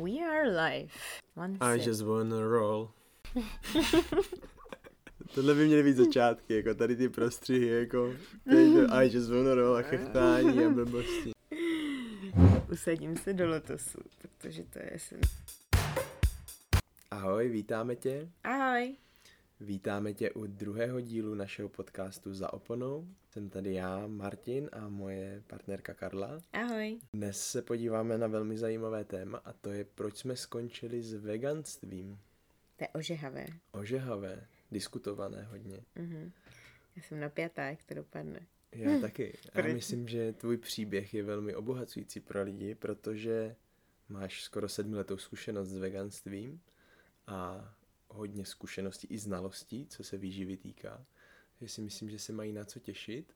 We are live. One I sip. just wanna roll. Tohle by měly být začátky, jako tady ty prostřihy, jako to I just wanna roll a chechtání a blbosti. Usadím se do lotosu, protože to je sen. Ahoj, vítáme tě. Ahoj. Vítáme tě u druhého dílu našeho podcastu Za oponou. Jsem tady já, Martin a moje partnerka Karla. Ahoj. Dnes se podíváme na velmi zajímavé téma a to je, proč jsme skončili s veganstvím. To je ožehavé. Ožehavé, diskutované hodně. Mhm. Já jsem napjatá, jak to dopadne. Já taky. A Proč? myslím, že tvůj příběh je velmi obohacující pro lidi, protože máš skoro sedmiletou zkušenost s veganstvím a hodně zkušeností i znalostí, co se výživy týká. že si myslím, že se mají na co těšit.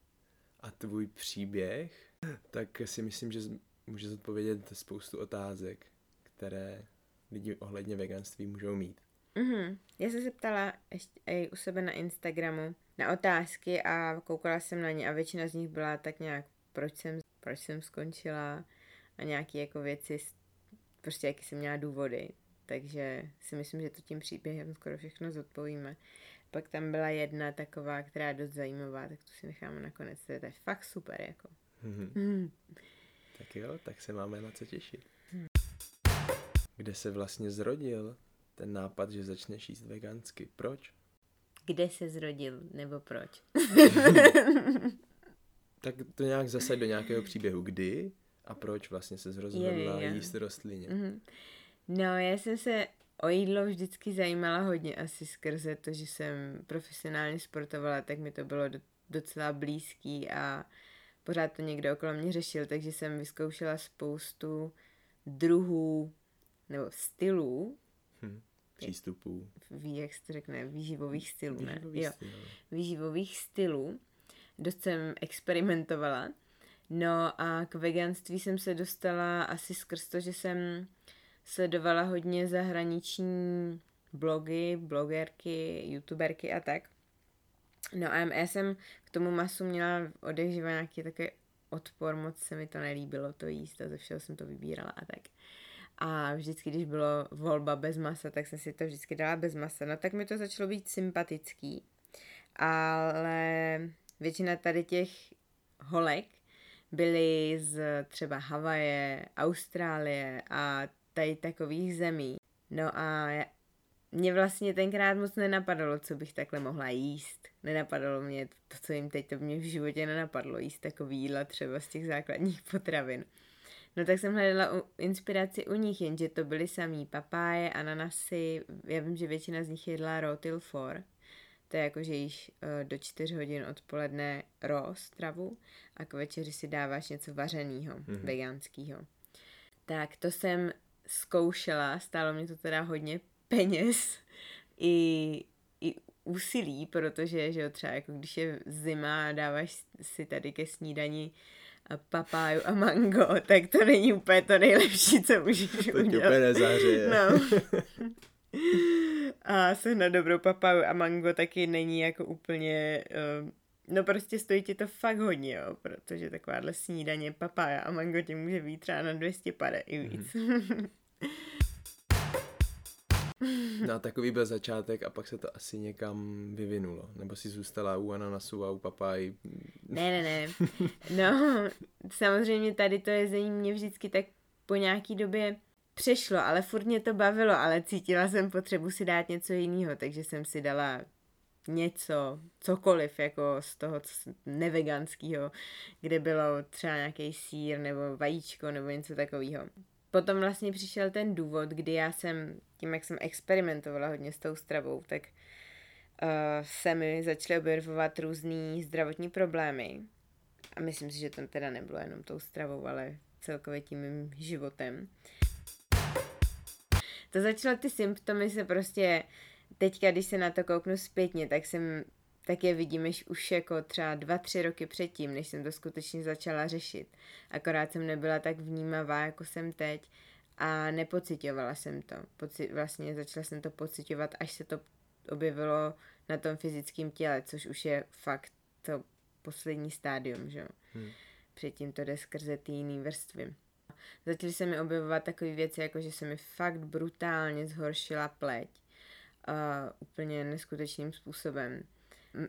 A tvůj příběh, tak si myslím, že může zodpovědět spoustu otázek, které lidi ohledně veganství můžou mít. Mhm. Já jsem se ptala ještě i u sebe na Instagramu na otázky a koukala jsem na ně a většina z nich byla tak nějak, proč jsem, proč jsem skončila a nějaké jako věci, prostě jaký jsem měla důvody. Takže si myslím, že to tím příběhem skoro všechno zodpovíme. Pak tam byla jedna taková, která je dost zajímavá, tak to si necháme nakonec. To je, fakt super, jako. Mhm. Mhm. Tak jo, tak se máme na co těšit. Kde se vlastně zrodil ten nápad, že začneš jíst vegansky? Proč? Kde se zrodil, nebo proč? Tak to nějak zasaď do nějakého příběhu. Kdy a proč vlastně se rozhodla jíst rostlině? Mhm. No, já jsem se o jídlo vždycky zajímala hodně, asi skrze to, že jsem profesionálně sportovala, tak mi to bylo do, docela blízký a pořád to někdo okolo mě řešil, takže jsem vyzkoušela spoustu druhů nebo stylů, Hm. Přístupů. ví, jak se to řekne, výživových stylů, ne? Výživový Jo, styl. výživových stylů. Dost jsem experimentovala. No a k veganství jsem se dostala asi skrz to, že jsem sledovala hodně zahraniční blogy, blogerky, youtuberky a tak. No a já jsem k tomu masu měla odehřívat nějaký takový odpor, moc se mi to nelíbilo to jíst a ze všeho jsem to vybírala a tak. A vždycky, když bylo volba bez masa, tak jsem si to vždycky dala bez masa. No tak mi to začalo být sympatický. Ale většina tady těch holek byly z třeba Havaje, Austrálie a tady takových zemí. No a mě vlastně tenkrát moc nenapadalo, co bych takhle mohla jíst. Nenapadalo mě to, co jim teď, to mě v životě nenapadlo, jíst takový jídla třeba z těch základních potravin. No tak jsem hledala u, inspiraci u nich, jenže to byly samý papáje, ananasy, já vím, že většina z nich jedla rotil for, to je jako, že jíš uh, do 4 hodin odpoledne raw stravu a k večeři si dáváš něco vařeného, mm-hmm. veganského. Tak to jsem zkoušela, stálo mě to teda hodně peněz i, i úsilí, protože že jo, třeba jako když je zima a dáváš si tady ke snídani a papáju a mango, tak to není úplně to nejlepší, co můžeš To udělat. úplně nezahřeje. No. A se na dobrou papaju a mango taky není jako úplně... Uh, no prostě stojí ti to fakt hodně, jo, protože takováhle snídaně papája a mango ti může být třeba na 200 pade i víc. Mm-hmm. No takový byl začátek a pak se to asi někam vyvinulo. Nebo si zůstala u ananasu a u papáji. ne, ne, ne. No, samozřejmě tady to jezení mě vždycky tak po nějaký době přešlo, ale furt mě to bavilo, ale cítila jsem potřebu si dát něco jiného, takže jsem si dala něco, cokoliv jako z toho neveganského, kde bylo třeba nějaký sír nebo vajíčko nebo něco takového. Potom vlastně přišel ten důvod, kdy já jsem, tím jak jsem experimentovala hodně s tou stravou, tak uh, se mi začaly objevovat různé zdravotní problémy. A myslím si, že to teda nebylo jenom tou stravou, ale celkově tím mým životem. To začalo, ty symptomy se prostě, teďka, když se na to kouknu zpětně, tak jsem, tak je vidím již už jako třeba dva, tři roky předtím, než jsem to skutečně začala řešit. Akorát jsem nebyla tak vnímavá, jako jsem teď a nepocitovala jsem to. Poci- vlastně začala jsem to pocitovat, až se to objevilo na tom fyzickém těle, což už je fakt to poslední stádium, že jo. Hmm. Předtím to jde skrze ty jiný vrstvy. Začaly se mi objevovat takové věci, jako že se mi fakt brutálně zhoršila pleť. Úplně neskutečným způsobem.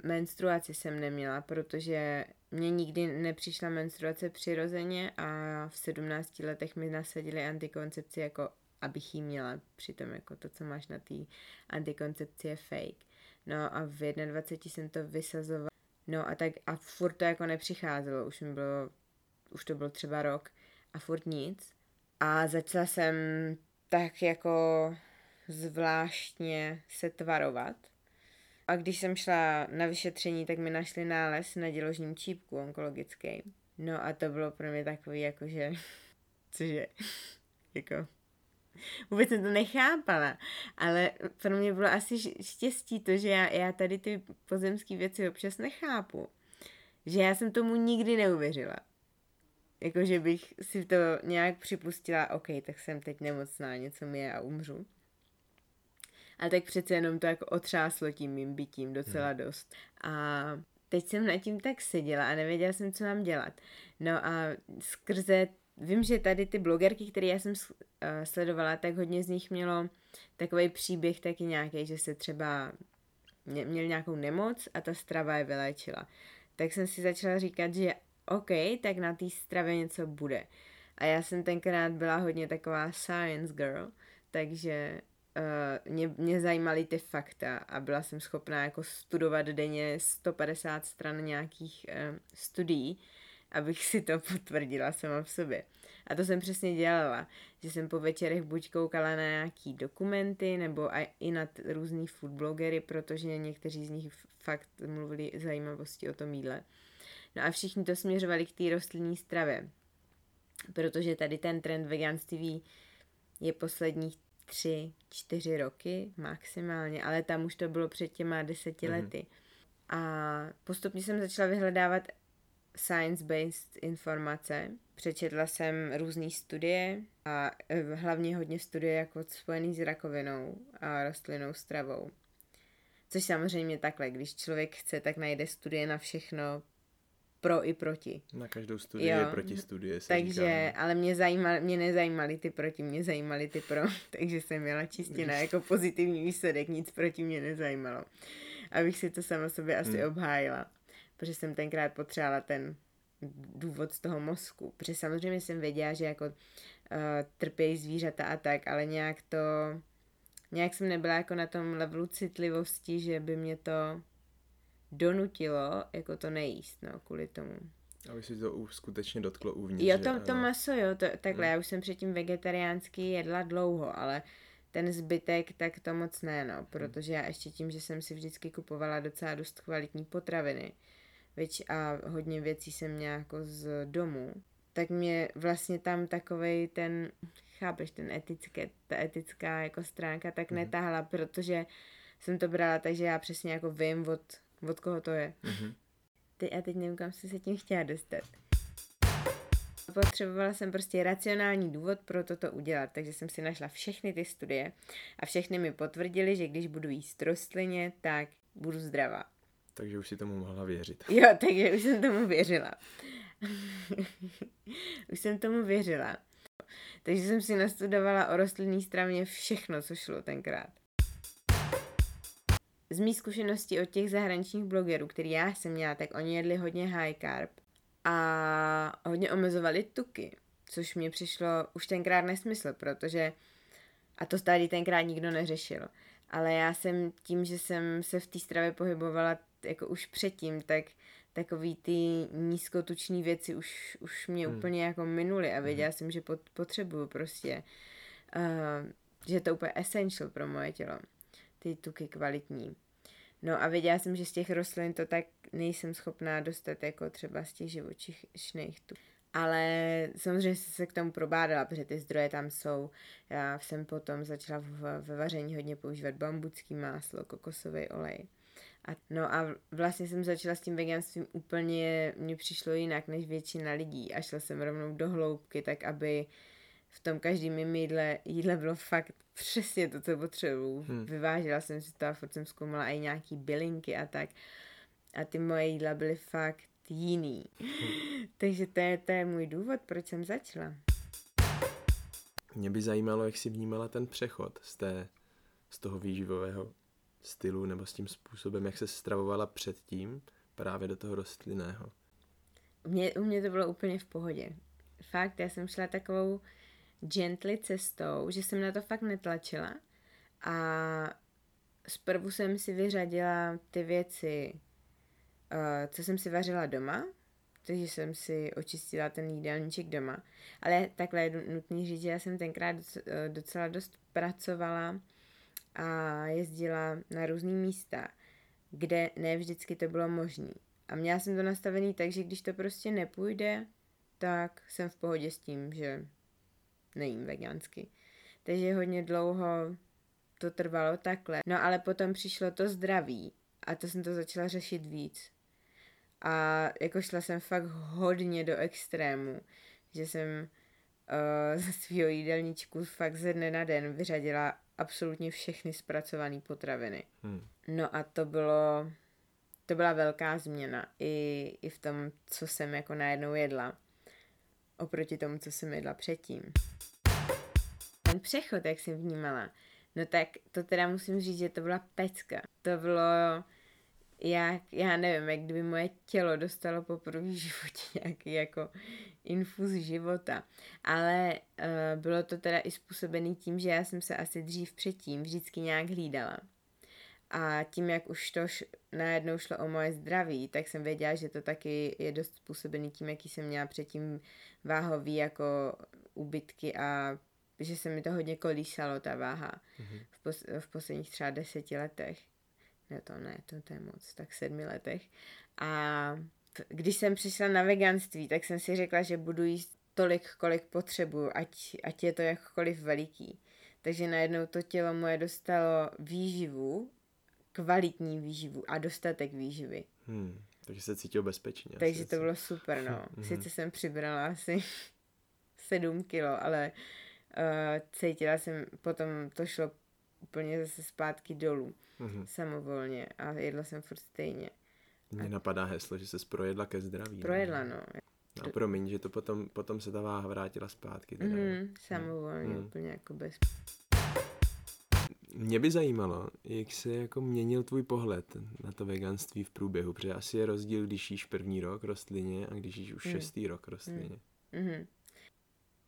Menstruaci jsem neměla, protože mě nikdy nepřišla menstruace přirozeně a v 17 letech mi nasadili antikoncepci jako abych ji měla. Přitom jako to, co máš na té antikoncepci je fake. No a v 21 jsem to vysazovala. No a tak a furt to jako nepřicházelo. Už mi bylo, už to byl třeba rok a furt nic. A začala jsem tak jako zvláštně se tvarovat. A když jsem šla na vyšetření, tak mi našli nález na děložním čípku onkologický. No a to bylo pro mě takový jakože, cože, jako vůbec jsem to nechápala, ale pro mě bylo asi štěstí to, že já, já tady ty pozemské věci občas nechápu. Že já jsem tomu nikdy neuvěřila. Jako, že bych si to nějak připustila, OK, tak jsem teď nemocná, něco mi je a umřu. A tak přece jenom to jako otřáslo tím mým bytím docela hmm. dost. A teď jsem nad tím tak seděla a nevěděla jsem, co mám dělat. No a skrze vím, že tady ty blogerky, které já jsem uh, sledovala, tak hodně z nich mělo takový příběh taky nějaký, že se třeba mě, měl nějakou nemoc a ta strava je vyléčila. Tak jsem si začala říkat, že OK, tak na té stravě něco bude. A já jsem tenkrát byla hodně taková science girl, takže uh, mě, mě zajímaly ty fakta a byla jsem schopná jako studovat denně 150 stran nějakých uh, studií abych si to potvrdila sama v sobě. A to jsem přesně dělala, že jsem po večerech buď koukala na nějaký dokumenty, nebo i na t- různý food blogery, protože někteří z nich fakt mluvili zajímavosti o tom jídle. No a všichni to směřovali k té rostlinné stravě, protože tady ten trend veganství je posledních tři, čtyři roky maximálně, ale tam už to bylo před těma deseti mm-hmm. lety. A postupně jsem začala vyhledávat science-based informace. Přečetla jsem různé studie a eh, hlavně hodně studie jako spojený s rakovinou a rostlinnou stravou. Což samozřejmě takhle, když člověk chce, tak najde studie na všechno pro i proti. Na každou studii jo. je proti studie. Se takže, říká, no. ale mě, zajímal, mě nezajímaly ty proti, mě zajímaly ty pro, takže jsem měla čistě na jako pozitivní výsledek, nic proti mě nezajímalo. Abych si to sama sobě asi hmm. obhájila protože jsem tenkrát potřebovala ten důvod z toho mozku. Protože samozřejmě jsem věděla, že jako uh, trpějí zvířata a tak, ale nějak to, nějak jsem nebyla jako na tom levelu citlivosti, že by mě to donutilo jako to nejíst, no, kvůli tomu. Aby si to skutečně dotklo uvnitř. Jo, to, to maso, jo, to, takhle, hmm. já už jsem předtím vegetariánsky jedla dlouho, ale ten zbytek, tak to moc ne, no, protože já ještě tím, že jsem si vždycky kupovala docela dost kvalitní potraviny, věč, a hodně věcí jsem měla jako z domu, tak mě vlastně tam takovej ten, chápeš, ten etické, ta etická jako stránka tak mm-hmm. netáhla, protože jsem to brala, takže já přesně jako vím, od, od koho to je. Mm-hmm. Ty, a teď nevím, kam jsi se tím chtěla dostat. Potřebovala jsem prostě racionální důvod pro toto udělat, takže jsem si našla všechny ty studie a všechny mi potvrdili, že když budu jíst rostlině, tak budu zdravá. Takže už si tomu mohla věřit. Jo, takže už jsem tomu věřila. už jsem tomu věřila. Takže jsem si nastudovala o rostlinný stravně všechno, co šlo tenkrát. Z mých zkušeností od těch zahraničních blogerů, který já jsem měla, tak oni jedli hodně high carb a hodně omezovali tuky, což mě přišlo už tenkrát nesmysl, protože a to tady tenkrát nikdo neřešil. Ale já jsem tím, že jsem se v té stravě pohybovala jako už předtím, tak takový ty nízkotuční věci už, už mě hmm. úplně jako minuly a věděla hmm. jsem, že pot, potřebuju prostě, uh, že je to úplně essential pro moje tělo, ty tuky kvalitní. No a věděla jsem, že z těch rostlin to tak nejsem schopná dostat jako třeba z těch živočišných tuků. Ale samozřejmě jsem se k tomu probádala, protože ty zdroje tam jsou. Já jsem potom začala ve vaření hodně používat bambucký máslo, kokosový olej. A, no a vlastně jsem začala s tím veganstvím úplně, mně přišlo jinak než většina lidí a šla jsem rovnou do hloubky, tak aby v tom každém mým jídle, jídle bylo fakt přesně to, co potřebuju. Hmm. Vyvážila jsem si to a furt jsem zkoumala i nějaký bylinky a tak. A ty moje jídla byly fakt jiný. Hmm. Takže to je, to je můj důvod, proč jsem začala. Mě by zajímalo, jak jsi vnímala ten přechod z, té, z toho výživového stylu nebo s tím způsobem, jak se stravovala předtím právě do toho rostlinného. Mě, u mě to bylo úplně v pohodě. Fakt, já jsem šla takovou gently cestou, že jsem na to fakt netlačila a zprvu jsem si vyřadila ty věci, uh, co jsem si vařila doma, takže jsem si očistila ten jídelníček doma. Ale takhle je nutný říct, že já jsem tenkrát eh, docela dost pracovala a jezdila na různý místa, kde ne vždycky to bylo možné. A měla jsem to nastavený tak, že když to prostě nepůjde, tak jsem v pohodě s tím, že nejím vegansky. Takže hodně dlouho to trvalo takhle. No ale potom přišlo to zdraví a to jsem to začala řešit víc. A jako šla jsem fakt hodně do extrému, že jsem uh, ze svého jídelníčku fakt ze dne na den vyřadila absolutně všechny zpracované potraviny. Hmm. No a to bylo, to byla velká změna i, i v tom, co jsem jako najednou jedla, oproti tomu, co jsem jedla předtím. Ten přechod, jak jsem vnímala, no tak to teda musím říct, že to byla pecka. To bylo jak, já nevím, jak kdyby moje tělo dostalo po první životě nějaký jako infus života. Ale uh, bylo to teda i způsobený tím, že já jsem se asi dřív předtím vždycky nějak hlídala. A tím, jak už to š- najednou šlo o moje zdraví, tak jsem věděla, že to taky je dost způsobený tím, jaký jsem měla předtím váhový jako ubytky a že se mi to hodně kolísalo, ta váha mm-hmm. v, pos- v posledních třeba deseti letech ne to ne, to, to je moc, tak sedmi letech. A když jsem přišla na veganství, tak jsem si řekla, že budu jíst tolik, kolik potřebuju, ať, ať je to jakkoliv veliký. Takže najednou to tělo moje dostalo výživu, kvalitní výživu a dostatek výživy. Hmm, takže se cítil bezpečně. Takže to bylo super, no. Hmm. Sice jsem přibrala asi sedm kilo, ale uh, cítila jsem, potom to šlo úplně zase zpátky dolů mm-hmm. samovolně a jedla jsem furt stejně. Mně a... napadá heslo, že se projedla ke zdraví. Projedla, no. A promiň, že to potom, potom se ta váha vrátila zpátky. Teda. Mm-hmm, samovolně, mm. úplně jako bez... Mě by zajímalo, jak se jako měnil tvůj pohled na to veganství v průběhu, protože asi je rozdíl, když jíš první rok rostlině a když jíš už mm. šestý rok rostlině. Mm.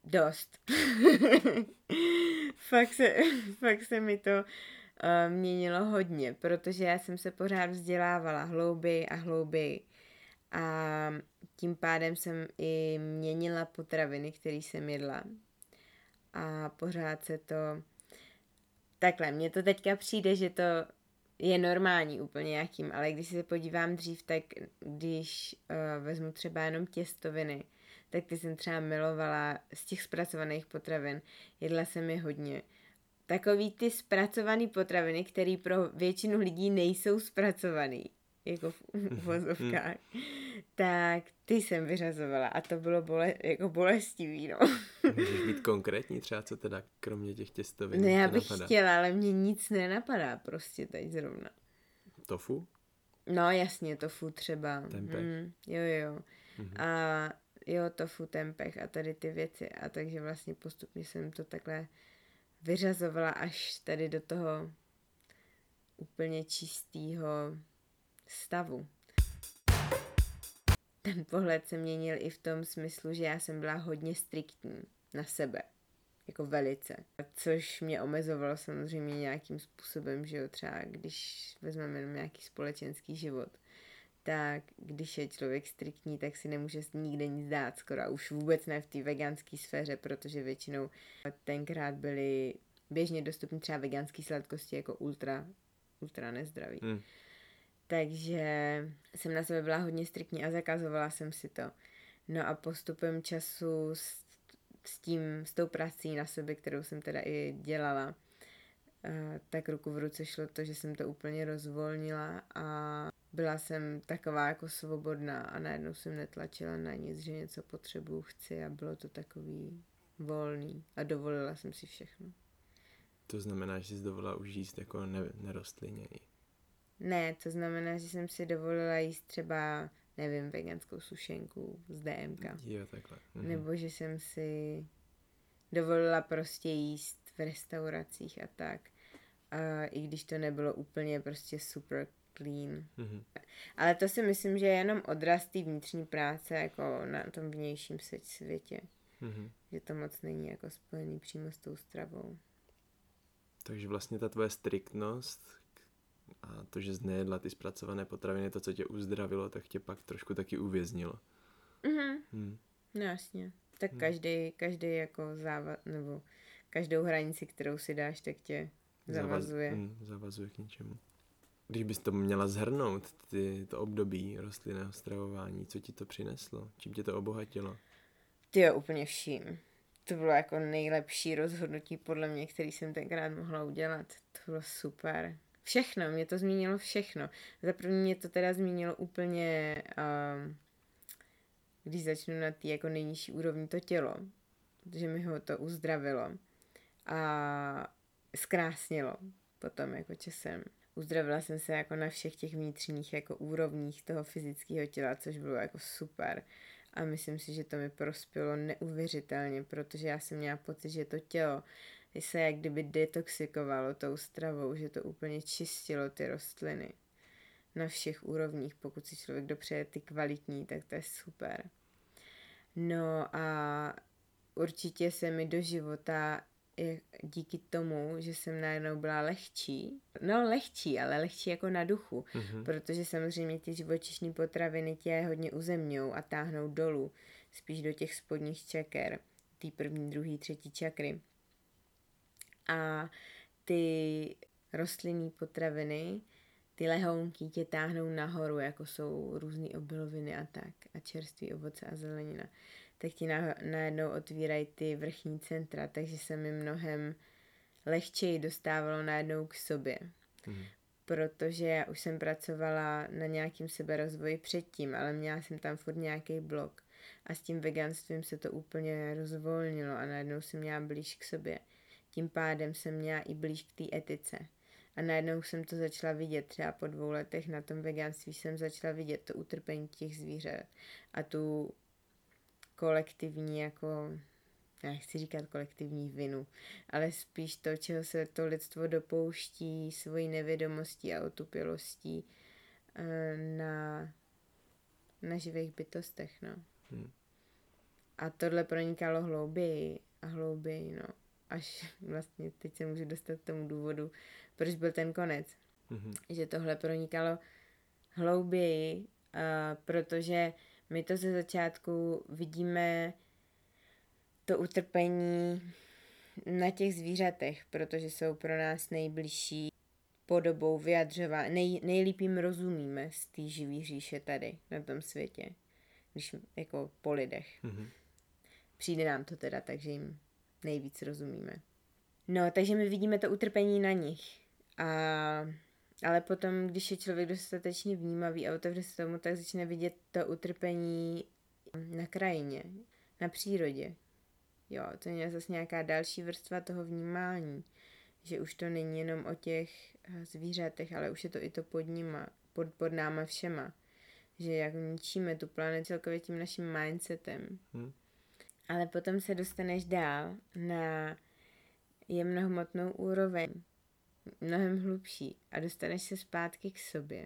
Dost. fakt, se, fakt se mi to uh, měnilo hodně, protože já jsem se pořád vzdělávala hlouběji a hlouběji. A tím pádem jsem i měnila potraviny, které jsem jedla. A pořád se to... Takhle, mně to teďka přijde, že to je normální úplně nějakým, ale když se podívám dřív, tak když uh, vezmu třeba jenom těstoviny, tak ty jsem třeba milovala z těch zpracovaných potravin. Jedla jsem je hodně takový ty zpracované potraviny, které pro většinu lidí nejsou zpracované, jako v uvozovkách, tak ty jsem vyřazovala a to bylo bole, jako bolestivý, no. Můžeš být konkrétní třeba, co teda kromě těch těstovin Ne, já bych napadá? chtěla, ale mě nic nenapadá prostě teď zrovna. Tofu? No jasně, tofu třeba. Tempeh. Mm, jo, jo. Mm-hmm. A jo, tofu, tempeh a tady ty věci. A takže vlastně postupně jsem to takhle vyřazovala až tady do toho úplně čistého stavu. Ten pohled se měnil i v tom smyslu, že já jsem byla hodně striktní na sebe. Jako velice. Což mě omezovalo samozřejmě nějakým způsobem, že jo, třeba když vezmeme jenom nějaký společenský život tak když je člověk striktní, tak si nemůže nikde nic dát skoro. A už vůbec ne v té veganské sféře, protože většinou tenkrát byly běžně dostupné třeba veganské sladkosti jako ultra, ultra nezdraví. Mm. Takže jsem na sebe byla hodně striktní a zakazovala jsem si to. No a postupem času s, s tím, s tou prací na sebe, kterou jsem teda i dělala, eh, tak ruku v ruce šlo to, že jsem to úplně rozvolnila a byla jsem taková jako svobodná a najednou jsem netlačila na nic, že něco potřebuju, chci a bylo to takový volný a dovolila jsem si všechno. To znamená, že jsi dovolila už jíst jako ne, nerostlině? Ne, to znamená, že jsem si dovolila jíst třeba, nevím, veganskou sušenku z DMK. Jo, takhle. Mhm. Nebo že jsem si dovolila prostě jíst v restauracích a tak. A I když to nebylo úplně prostě super clean. Mm-hmm. Ale to si myslím, že je jenom odraz té vnitřní práce jako na tom vnějším světě. Mm-hmm. Že to moc není jako spojený přímo s tou stravou. Takže vlastně ta tvoje striktnost a to, že jsi nejedla ty zpracované potraviny, to, co tě uzdravilo, tak tě pak trošku taky uvěznilo. Mhm. Hmm. No jasně. Tak hmm. každý, každý jako závad, nebo každou hranici, kterou si dáš, tak tě zavazuje. Zavaz, hmm, zavazuje k něčemu. Když bys to měla zhrnout, ty, to období rostlinného stravování, co ti to přineslo? Čím tě to obohatilo? Ty jo, úplně vším. To bylo jako nejlepší rozhodnutí podle mě, který jsem tenkrát mohla udělat. To bylo super. Všechno, mě to zmínilo všechno. Za první mě to teda zmínilo úplně, um, když začnu na té jako nejnižší úrovni to tělo, že mi ho to uzdravilo a zkrásnilo potom jako časem. Uzdravila jsem se jako na všech těch vnitřních jako úrovních toho fyzického těla, což bylo jako super. A myslím si, že to mi prospělo neuvěřitelně, protože já jsem měla pocit, že to tělo se jak kdyby detoxikovalo tou stravou, že to úplně čistilo ty rostliny na všech úrovních. Pokud si člověk dopřeje ty kvalitní, tak to je super. No a určitě se mi do života díky tomu, že jsem najednou byla lehčí, no lehčí, ale lehčí jako na duchu, mm-hmm. protože samozřejmě ty živočišní potraviny tě hodně uzemňují a táhnou dolů, spíš do těch spodních čaker, ty první, druhý, třetí čakry. A ty rostlinné potraviny, ty lehounky tě táhnou nahoru, jako jsou různé obiloviny a tak, a čerství ovoce a zelenina tak ti na, najednou otvírají ty vrchní centra, takže se mi mnohem lehčeji dostávalo najednou k sobě. Mm. Protože já už jsem pracovala na nějakým seberozvoji předtím, ale měla jsem tam furt nějaký blok. A s tím veganstvím se to úplně rozvolnilo a najednou jsem měla blíž k sobě. Tím pádem jsem měla i blíž k té etice. A najednou jsem to začala vidět, třeba po dvou letech na tom veganství jsem začala vidět to utrpení těch zvířat a tu kolektivní jako já chci říkat kolektivní vinu, ale spíš to, čeho se to lidstvo dopouští svojí nevědomostí a otupělostí eh, na, na živých bytostech, no. Hmm. A tohle pronikalo hlouběji a hlouběji, no. Až vlastně teď se můžu dostat k tomu důvodu, proč byl ten konec. Hmm. Že tohle pronikalo hlouběji, uh, protože my to ze začátku vidíme to utrpení na těch zvířatech, protože jsou pro nás nejbližší podobou vyjadřová. Nej, nejlíp jim rozumíme z té živý říše tady, na tom světě, když jako po lidech. Mm-hmm. Přijde nám to teda, takže jim nejvíc rozumíme. No, takže my vidíme to utrpení na nich. A ale potom, když je člověk dostatečně vnímavý a otevře se tomu, tak začne vidět to utrpení na krajině, na přírodě. Jo, to je zase nějaká další vrstva toho vnímání, že už to není jenom o těch eh, zvířatech, ale už je to i to pod nima, pod, pod náma všema. Že jak ničíme tu planetu celkově tím naším mindsetem. Hmm. Ale potom se dostaneš dál na jemnohmotnou úroveň, mnohem hlubší a dostaneš se zpátky k sobě.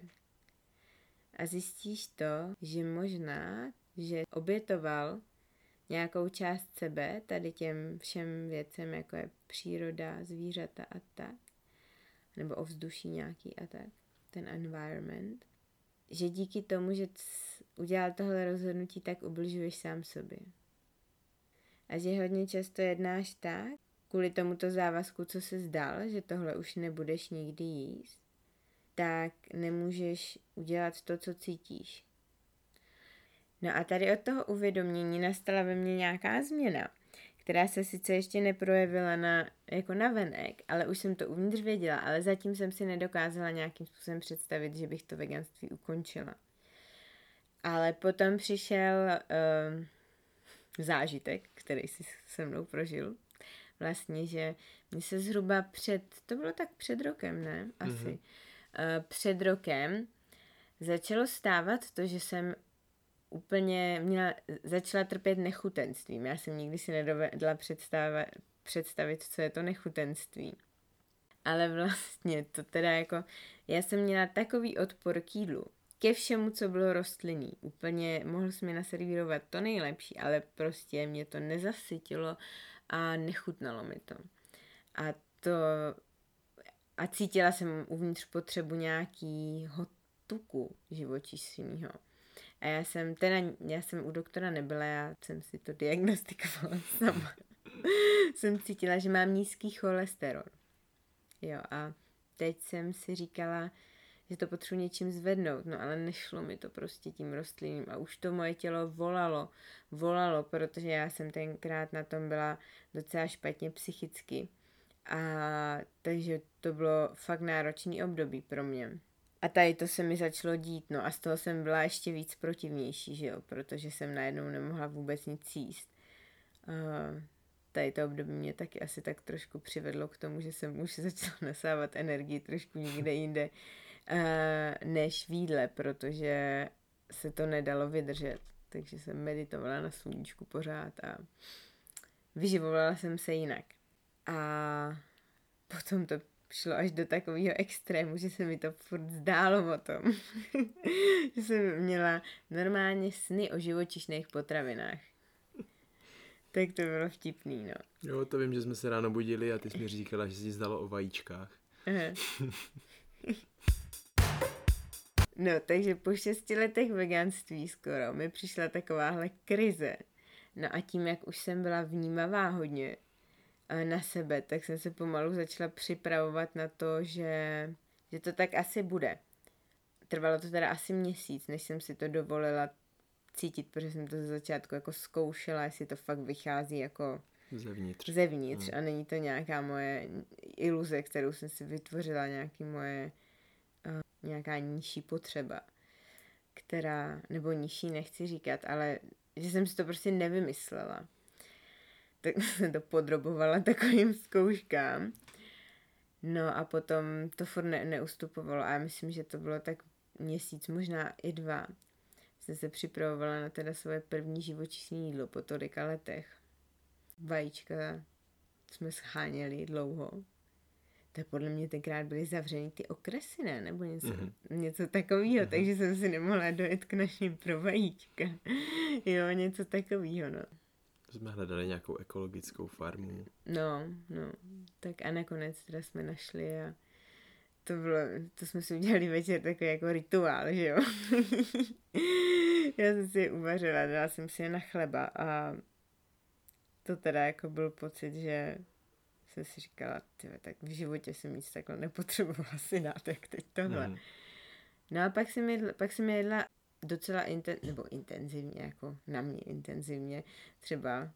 A zjistíš to, že možná, že obětoval nějakou část sebe tady těm všem věcem, jako je příroda, zvířata a tak, nebo ovzduší nějaký a tak, ten environment, že díky tomu, že udělal tohle rozhodnutí, tak ubližuješ sám sobě. A že hodně často jednáš tak, kvůli tomuto závazku, co se zdal, že tohle už nebudeš nikdy jíst, tak nemůžeš udělat to, co cítíš. No a tady od toho uvědomění nastala ve mně nějaká změna, která se sice ještě neprojevila na, jako na venek, ale už jsem to uvnitř věděla, ale zatím jsem si nedokázala nějakým způsobem představit, že bych to veganství ukončila. Ale potom přišel uh, zážitek, který si se mnou prožil, vlastně, že mi se zhruba před, to bylo tak před rokem, ne? Asi. Mm-hmm. Uh, před rokem začalo stávat to, že jsem úplně měla, začala trpět nechutenstvím. Já jsem nikdy si nedovedla představit, představit, co je to nechutenství. Ale vlastně to teda jako, já jsem měla takový odpor k jídlu, ke všemu, co bylo rostlinný. Úplně mohl jsme naservírovat to nejlepší, ale prostě mě to nezasytilo a nechutnalo mi to. A to a cítila jsem uvnitř potřebu nějakýho tuku živočišného. A já jsem teda, já jsem u doktora nebyla, já jsem si to diagnostikovala sama. jsem cítila, že mám nízký cholesterol. Jo a teď jsem si říkala, že to potřebuji něčím zvednout, no ale nešlo mi to prostě tím rostlinným a už to moje tělo volalo, volalo, protože já jsem tenkrát na tom byla docela špatně psychicky a takže to bylo fakt náročný období pro mě. A tady to se mi začalo dít, no a z toho jsem byla ještě víc protivnější, že jo, protože jsem najednou nemohla vůbec nic jíst. A tady to období mě taky asi tak trošku přivedlo k tomu, že jsem už začala nasávat energii trošku někde jinde než v jídle, protože se to nedalo vydržet. Takže jsem meditovala na sluníčku pořád a vyživovala jsem se jinak. A potom to šlo až do takového extrému, že se mi to furt zdálo o tom. že jsem měla normálně sny o živočišných potravinách. tak to bylo vtipný, no. Jo, to vím, že jsme se ráno budili a ty jsi mi říkala, že jsi zdalo o vajíčkách. no, takže po šesti letech veganství skoro mi přišla takováhle krize. No a tím, jak už jsem byla vnímavá hodně, na sebe, tak jsem se pomalu začala připravovat na to, že, že to tak asi bude. Trvalo to teda asi měsíc, než jsem si to dovolila cítit, protože jsem to ze začátku jako zkoušela, jestli to fakt vychází jako zevnitř, zevnitř hmm. a není to nějaká moje iluze, kterou jsem si vytvořila, nějaký moje nějaká nižší potřeba, která, nebo nižší nechci říkat, ale že jsem si to prostě nevymyslela tak jsem to podrobovala takovým zkouškám. No a potom to furt ne, neustupovalo a já myslím, že to bylo tak měsíc, možná i dva. Jsem se připravovala na teda svoje první živočišní jídlo po tolika letech. Vajíčka jsme scháněli dlouho. To podle mě tenkrát byly zavřeny ty okresy, ne? Nebo něco, mm-hmm. něco takového, mm-hmm. takže jsem si nemohla dojet k našim pro vajíčka. jo, něco takového, no. Jsme hledali nějakou ekologickou farmu. No, no. Tak a nakonec teda jsme našli a to bylo, to jsme si udělali večer takový jako rituál, že jo. Já jsem si je uvařila, dala jsem si je na chleba a to teda jako byl pocit, že jsem si říkala, tyve, tak v životě jsem nic takhle nepotřebovala si dát, jak teď tohle. Mm. No a pak jsem, jedla, pak jsem jedla docela inten, nebo intenzivně, jako na mě intenzivně. Třeba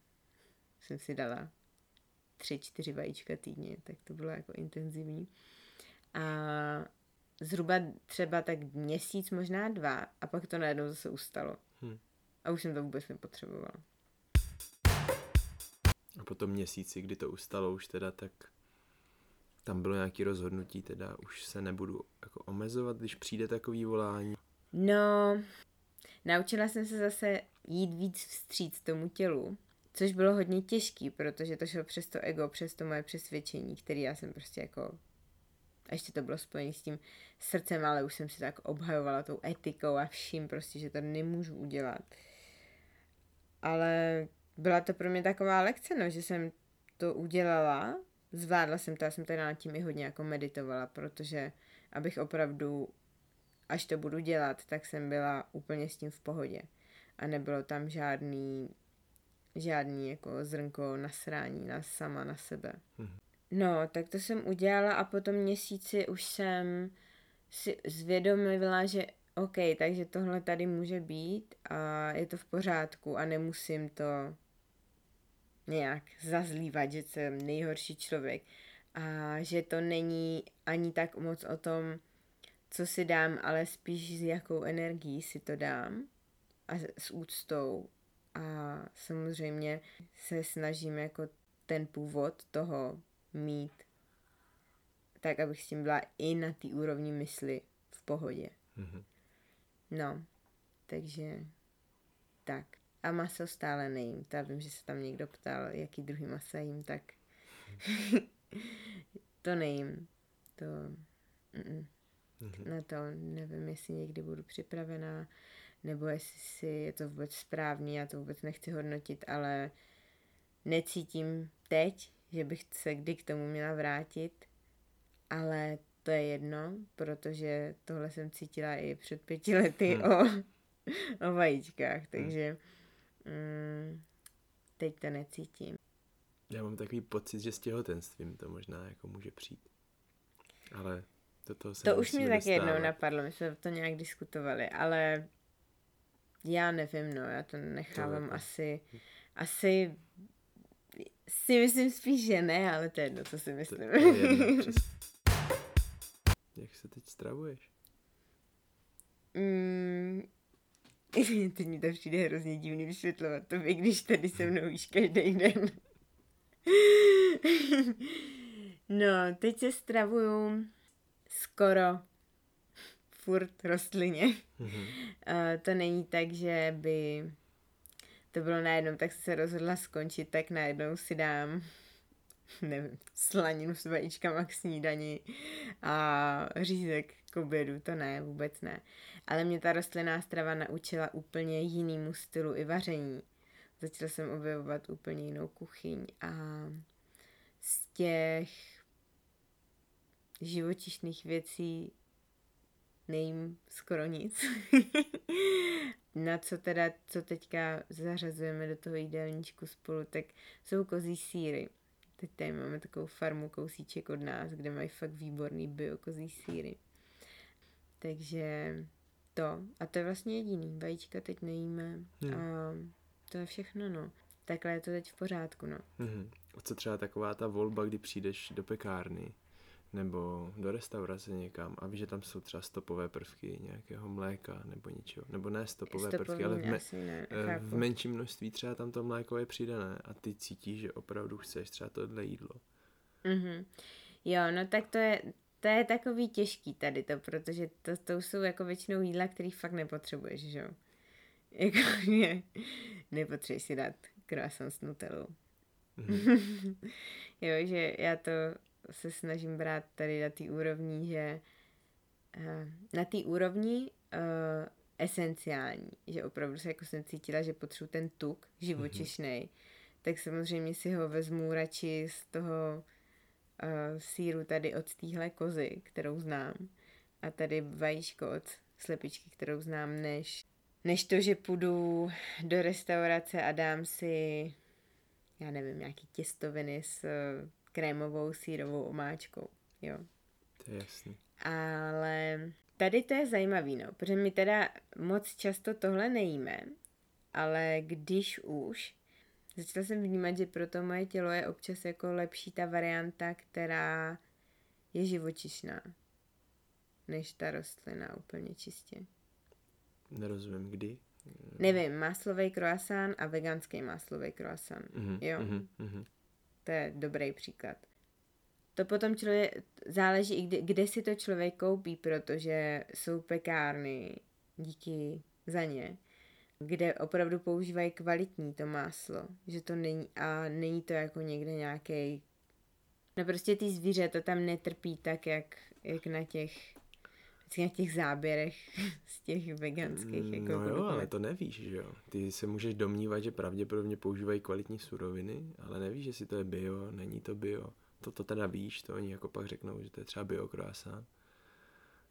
jsem si dala tři, čtyři vajíčka týdně, tak to bylo jako intenzivní. A zhruba třeba tak měsíc, možná dva, a pak to najednou zase ustalo. Hmm. A už jsem to vůbec nepotřebovala. A po tom měsíci, kdy to ustalo už teda, tak tam bylo nějaké rozhodnutí, teda už se nebudu jako omezovat, když přijde takový volání. No, naučila jsem se zase jít víc vstříc tomu tělu, což bylo hodně těžký, protože to šlo přes to ego, přes to moje přesvědčení, který já jsem prostě jako a ještě to bylo spojené s tím srdcem, ale už jsem si tak obhajovala tou etikou a vším prostě, že to nemůžu udělat. Ale byla to pro mě taková lekce, no, že jsem to udělala, zvládla jsem to, já jsem teda nad tím i hodně jako meditovala, protože abych opravdu až to budu dělat, tak jsem byla úplně s tím v pohodě. A nebylo tam žádný, žádný jako zrnko nasrání na sama na sebe. Mhm. No, tak to jsem udělala a po tom měsíci už jsem si zvědomila, že OK, takže tohle tady může být a je to v pořádku a nemusím to nějak zazlívat, že jsem nejhorší člověk a že to není ani tak moc o tom, co si dám, ale spíš s jakou energií si to dám a s úctou. A samozřejmě se snažím jako ten původ toho mít tak, abych s tím byla i na té úrovni mysli v pohodě. Mm-hmm. No, takže Tak. A maso stále nejím. To já vím, že se tam někdo ptal, jaký druhý masa jím, tak to nejím. To... Mm-mm. Mm-hmm. Na to nevím, jestli někdy budu připravená, nebo jestli si je to vůbec správný, já to vůbec nechci hodnotit, ale necítím teď, že bych se kdy k tomu měla vrátit, ale to je jedno, protože tohle jsem cítila i před pěti lety hmm. o, o vajíčkách, hmm. Mm, teď to necítím. Já mám takový pocit, že s těhotenstvím to možná jako může přijít. Ale toho se To už mi tak jednou napadlo, my jsme to nějak diskutovali, ale já nevím, no, já to nechávám to asi, asi si myslím spíš, že ne, ale to je jedno, co si myslím. To, to je jedno, Jak se teď stravuješ? Mm, teď mi to přijde hrozně divný vysvětlovat to, když tady se mnou víš každý den. no, teď se stravuju skoro furt rostlině. Mm-hmm. Uh, to není tak, že by to bylo najednou, tak se rozhodla skončit, tak najednou si dám nevím, slaninu s vajíčkama k snídani a řízek k obědu, to ne, vůbec ne. Ale mě ta rostlinná strava naučila úplně jinému stylu i vaření. Začala jsem objevovat úplně jinou kuchyň a z těch živočišných věcí nejím skoro nic. Na co teda, co teďka zařazujeme do toho jídelníčku spolu, tak jsou kozí síry. Teď tady máme takovou farmu kousíček od nás, kde mají fakt výborný biokozí síry. Takže to. A to je vlastně jediný. Vajíčka teď nejíme. Hmm. A to je všechno, no. Takhle je to teď v pořádku, no. Hmm. A co třeba taková ta volba, kdy přijdeš do pekárny? Nebo do restaurace někam a víš, že tam jsou třeba stopové prvky nějakého mléka nebo něčeho, nebo ne stopové Stopový prvky, ale v, me- ne, eh, v menším množství třeba tam to mléko je přidané a ty cítíš, že opravdu chceš třeba tohle jídlo. Mm-hmm. Jo, no tak to je, to je takový těžký tady to, protože to, to jsou jako většinou jídla, který fakt nepotřebuješ, že jo. Jako, že nepotřebuješ si dát croissant s nutellou. Mm-hmm. jo, že já to se snažím brát tady na té úrovni, že uh, na té úrovni uh, esenciální, že opravdu se jako jsem cítila, že potřebuji ten tuk živočišný, mm-hmm. tak samozřejmě si ho vezmu radši z toho uh, síru tady od téhle kozy, kterou znám a tady vajíčko od slepičky, kterou znám, než, než to, že půjdu do restaurace a dám si já nevím, nějaký těstoviny s krémovou sírovou omáčkou, jo. To je jasný. Ale tady to je zajímavý, no, protože my teda moc často tohle nejíme, ale když už, začala jsem vnímat, že pro to moje tělo je občas jako lepší ta varianta, která je živočišná, než ta rostlina úplně čistě. Nerozumím, kdy? Nevím, máslový croissant a veganský máslový croissant, mm-hmm, jo. Mm-hmm. To je dobrý příklad. To potom člověk, záleží i kde, kde si to člověk koupí, protože jsou pekárny, díky za ně, kde opravdu používají kvalitní to máslo, že to není, a není to jako někde nějaký No prostě ty zvířata tam netrpí tak, jak, jak na těch na těch záběrech z těch veganských. Jako no jo, ale to nevíš, že jo. Ty se můžeš domnívat, že pravděpodobně používají kvalitní suroviny, ale nevíš, jestli to je bio, není to bio. To, to teda víš, to oni jako pak řeknou, že to je třeba bio croissant.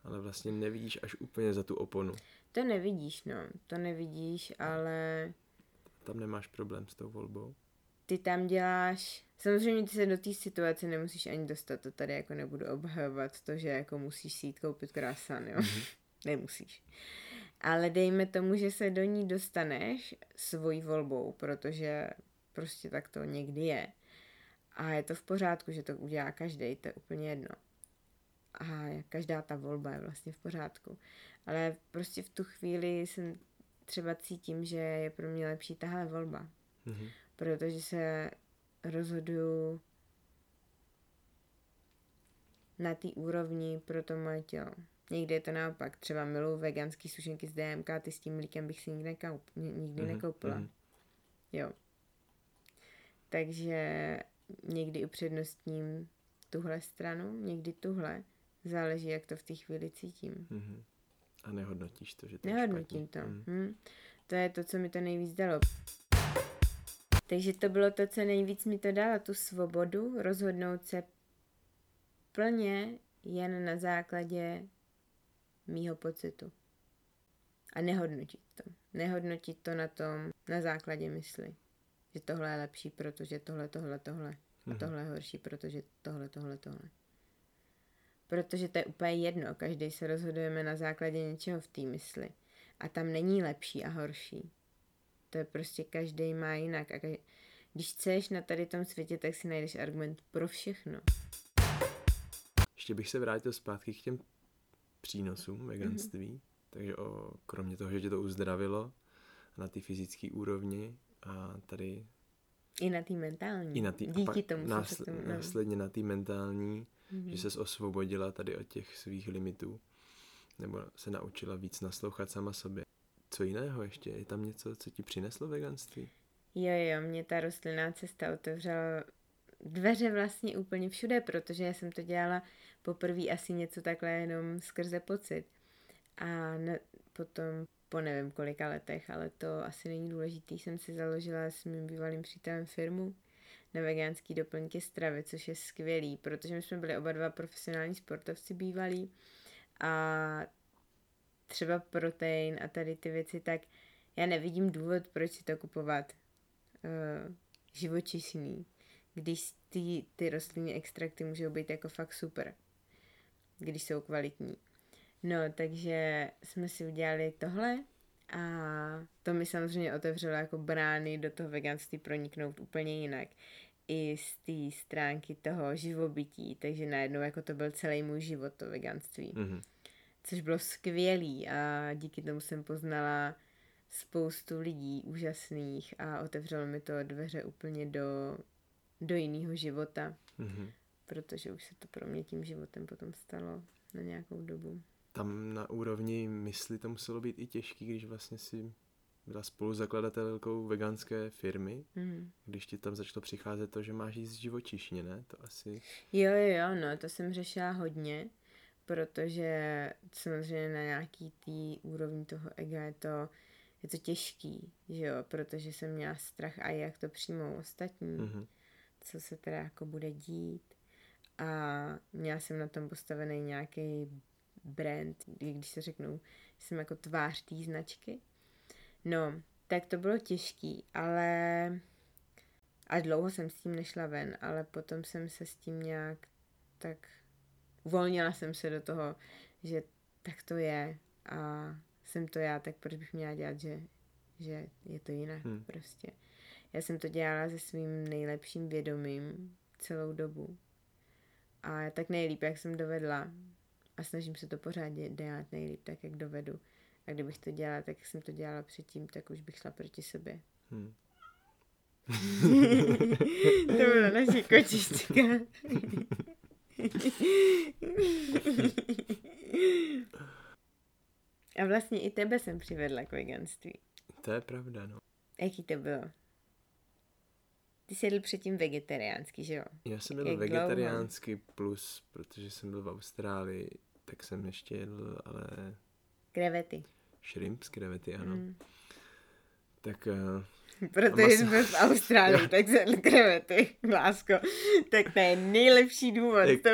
Ale vlastně nevidíš až úplně za tu oponu. To nevidíš, no. To nevidíš, ale... Tam nemáš problém s tou volbou? Ty tam děláš Samozřejmě ty se do té situace nemusíš ani dostat, to tady jako nebudu obhajovat to, že jako musíš si jít koupit krásán, jo. Mm-hmm. Nemusíš. Ale dejme tomu, že se do ní dostaneš svojí volbou, protože prostě tak to někdy je. A je to v pořádku, že to udělá každý, to je úplně jedno. A každá ta volba je vlastně v pořádku. Ale prostě v tu chvíli jsem třeba cítím, že je pro mě lepší tahle volba. Mm-hmm. Protože se rozhoduju na té úrovni pro to moje tělo. Někdy je to naopak. Třeba miluji veganský sušenky z DMK, ty s tím mlíkem bych si nikdy, nekoup, nikdy mm-hmm. nekoupila. Mm-hmm. Jo. Takže někdy upřednostním tuhle stranu, někdy tuhle. Záleží, jak to v té chvíli cítím. Mm-hmm. A nehodnotíš to, že to Nehodnotím je to. Mm. Hm. To je to, co mi to nejvíc dalo. Takže to bylo to, co nejvíc mi to dalo, tu svobodu, rozhodnout se plně jen na základě mýho pocitu. A nehodnotit to. Nehodnotit to na tom, na základě mysli. Že tohle je lepší, protože tohle, tohle, tohle. A mhm. tohle je horší, protože tohle, tohle, tohle. Protože to je úplně jedno. Každý se rozhodujeme na základě něčeho v té mysli. A tam není lepší a horší. To je prostě každý má jinak. A každý... když chceš na tady tom světě, tak si najdeš argument pro všechno. Ještě bych se vrátil zpátky k těm přínosům veganství. Mm-hmm. Takže o, kromě toho, že tě to uzdravilo na ty fyzické úrovni a tady... I na té mentální. I na tý, Díky tomu. Násl- tomu následně na té mentální, mm-hmm. že ses osvobodila tady od těch svých limitů. Nebo se naučila víc naslouchat sama sobě. Co jiného ještě? Je tam něco, co ti přineslo veganství? Jo, jo, mě ta rostlinná cesta otevřela dveře vlastně úplně všude, protože já jsem to dělala poprvé asi něco takhle jenom skrze pocit. A ne, potom po nevím kolika letech, ale to asi není důležitý, jsem si založila s mým bývalým přítelem firmu na veganský doplňky stravy, což je skvělý, protože my jsme byli oba dva profesionální sportovci bývalí a třeba protein a tady ty věci, tak já nevidím důvod, proč si to kupovat uh, živočišný, když ty, ty rostlinné extrakty můžou být jako fakt super, když jsou kvalitní. No, takže jsme si udělali tohle a to mi samozřejmě otevřelo jako brány do toho veganství proniknout úplně jinak. I z té stránky toho živobytí, takže najednou jako to byl celý můj život, to veganství. Mm-hmm. Což bylo skvělý a díky tomu jsem poznala spoustu lidí úžasných a otevřelo mi to dveře úplně do, do jiného života. Mm-hmm. Protože už se to pro mě tím životem potom stalo na nějakou dobu tam na úrovni mysli to muselo být i těžký, když vlastně si byla spoluzakladatelkou veganské firmy, mm. když ti tam začalo přicházet to, že máš jíst živočišně, ne? To asi... Jo, jo, jo, no, to jsem řešila hodně, protože samozřejmě na nějaký tý úrovni toho ega je to, je to těžký, že jo, protože jsem měla strach a jak to přijmou ostatní, mm-hmm. co se teda jako bude dít a měla jsem na tom postavený nějaký brand, když se řeknou, jsem jako tvář té značky. No, tak to bylo těžký, ale a dlouho jsem s tím nešla ven, ale potom jsem se s tím nějak tak uvolnila jsem se do toho, že tak to je a jsem to já, tak proč bych měla dělat, že, že je to jinak hmm. prostě. Já jsem to dělala se svým nejlepším vědomím celou dobu. A tak nejlíp, jak jsem dovedla, a snažím se to pořád dělat nejlíp tak, jak dovedu. A kdybych to dělala tak, jak jsem to dělala předtím, tak už bych šla proti sobě. Hmm. to byla naše kočička. A vlastně i tebe jsem přivedla k veganství. To je pravda, no. Jaký to bylo? Ty jsi jedl předtím vegetariánsky, že jo? Já jsem jedl vegetariánsky dlouho? plus, protože jsem byl v Austrálii, tak jsem ještě jedl, ale... Krevety. Shrimp z krevety, ano. Mm. Tak... Protože jsme v Austrálii, tak jsem krevety, lásko. Tak to je nejlepší důvod. Jak... To...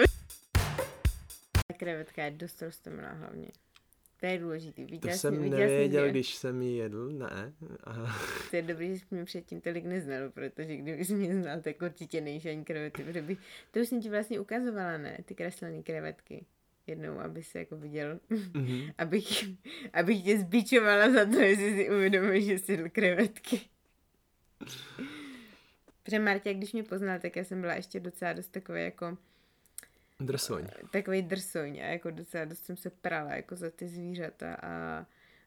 Krevetka je dost roztomilá hlavně. To je důležitý. Viděl to jsem jsi, nevěděl, jsi když jsem ji jedl, ne. Aha. To je dobrý, že jsi mě předtím tolik neznal, protože kdybys mě znal, tak určitě nejsi ani krevety, protože bych, to už jsem ti vlastně ukazovala, ne, ty kreslené krevetky jednou, aby se jako viděl, mm-hmm. abych, abych tě zbičovala za to, jestli si uvědomil, že jsi jedl krevetky. Protože Martě, když mě poznal, tak já jsem byla ještě docela dost takový jako Drsoň. Takový drsoň a jako docela dost jsem se prala jako za ty zvířata a,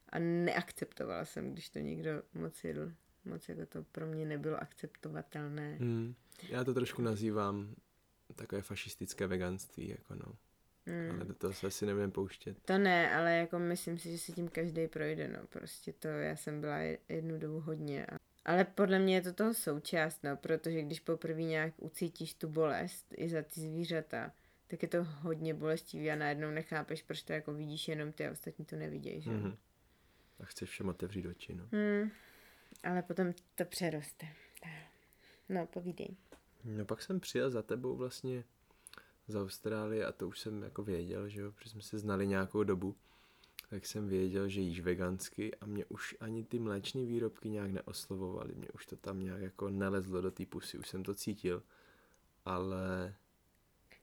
a neakceptovala jsem, když to někdo moc jedl. Moc jako to pro mě nebylo akceptovatelné. Hmm. Já to trošku nazývám takové fašistické veganství, jako no. Mm. Ale do toho se asi nebudeme pouštět. To ne, ale jako myslím si, že si tím každý projde, no. Prostě to já jsem byla jednu dobu hodně. A... Ale podle mě je to toho součást, no, protože když poprvé nějak ucítíš tu bolest i za ty zvířata, tak je to hodně bolestivý a najednou nechápeš, proč to jako vidíš jenom ty a ostatní to nevidějí, že? Mm-hmm. A chceš všem otevřít oči, no. Hmm, ale potom to přeroste. No, povídej. No pak jsem přijel za tebou vlastně z Austrálie a to už jsem jako věděl, že jo, protože jsme se znali nějakou dobu, tak jsem věděl, že jíš vegansky a mě už ani ty mléčné výrobky nějak neoslovovaly, mě už to tam nějak jako nelezlo do té pusy, už jsem to cítil, ale...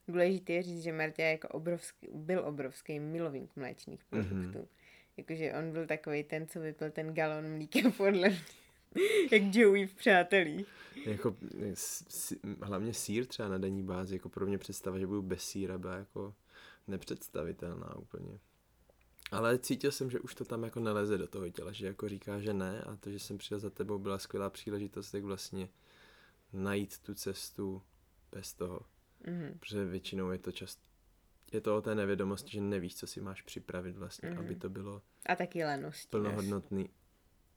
Důležité je říct, že Marta jako obrovský, byl obrovský milovník mléčných mhm. produktů. Mm-hmm. Jakože on byl takový ten, co vypil ten galon mlíka podle mě. Jak Joey v Přátelích. Jako, s, hlavně sír třeba na denní bázi, jako pro mě představa, že budu bez síra, byla jako nepředstavitelná úplně. Ale cítil jsem, že už to tam jako neleze do toho těla, že jako říká, že ne a to, že jsem přijel za tebou, byla skvělá příležitost, jak vlastně najít tu cestu bez toho. Mm-hmm. Protože většinou je to čas, je to o té nevědomosti, že nevíš, co si máš připravit vlastně, mm-hmm. aby to bylo a taky lenosti. Plnohodnotný.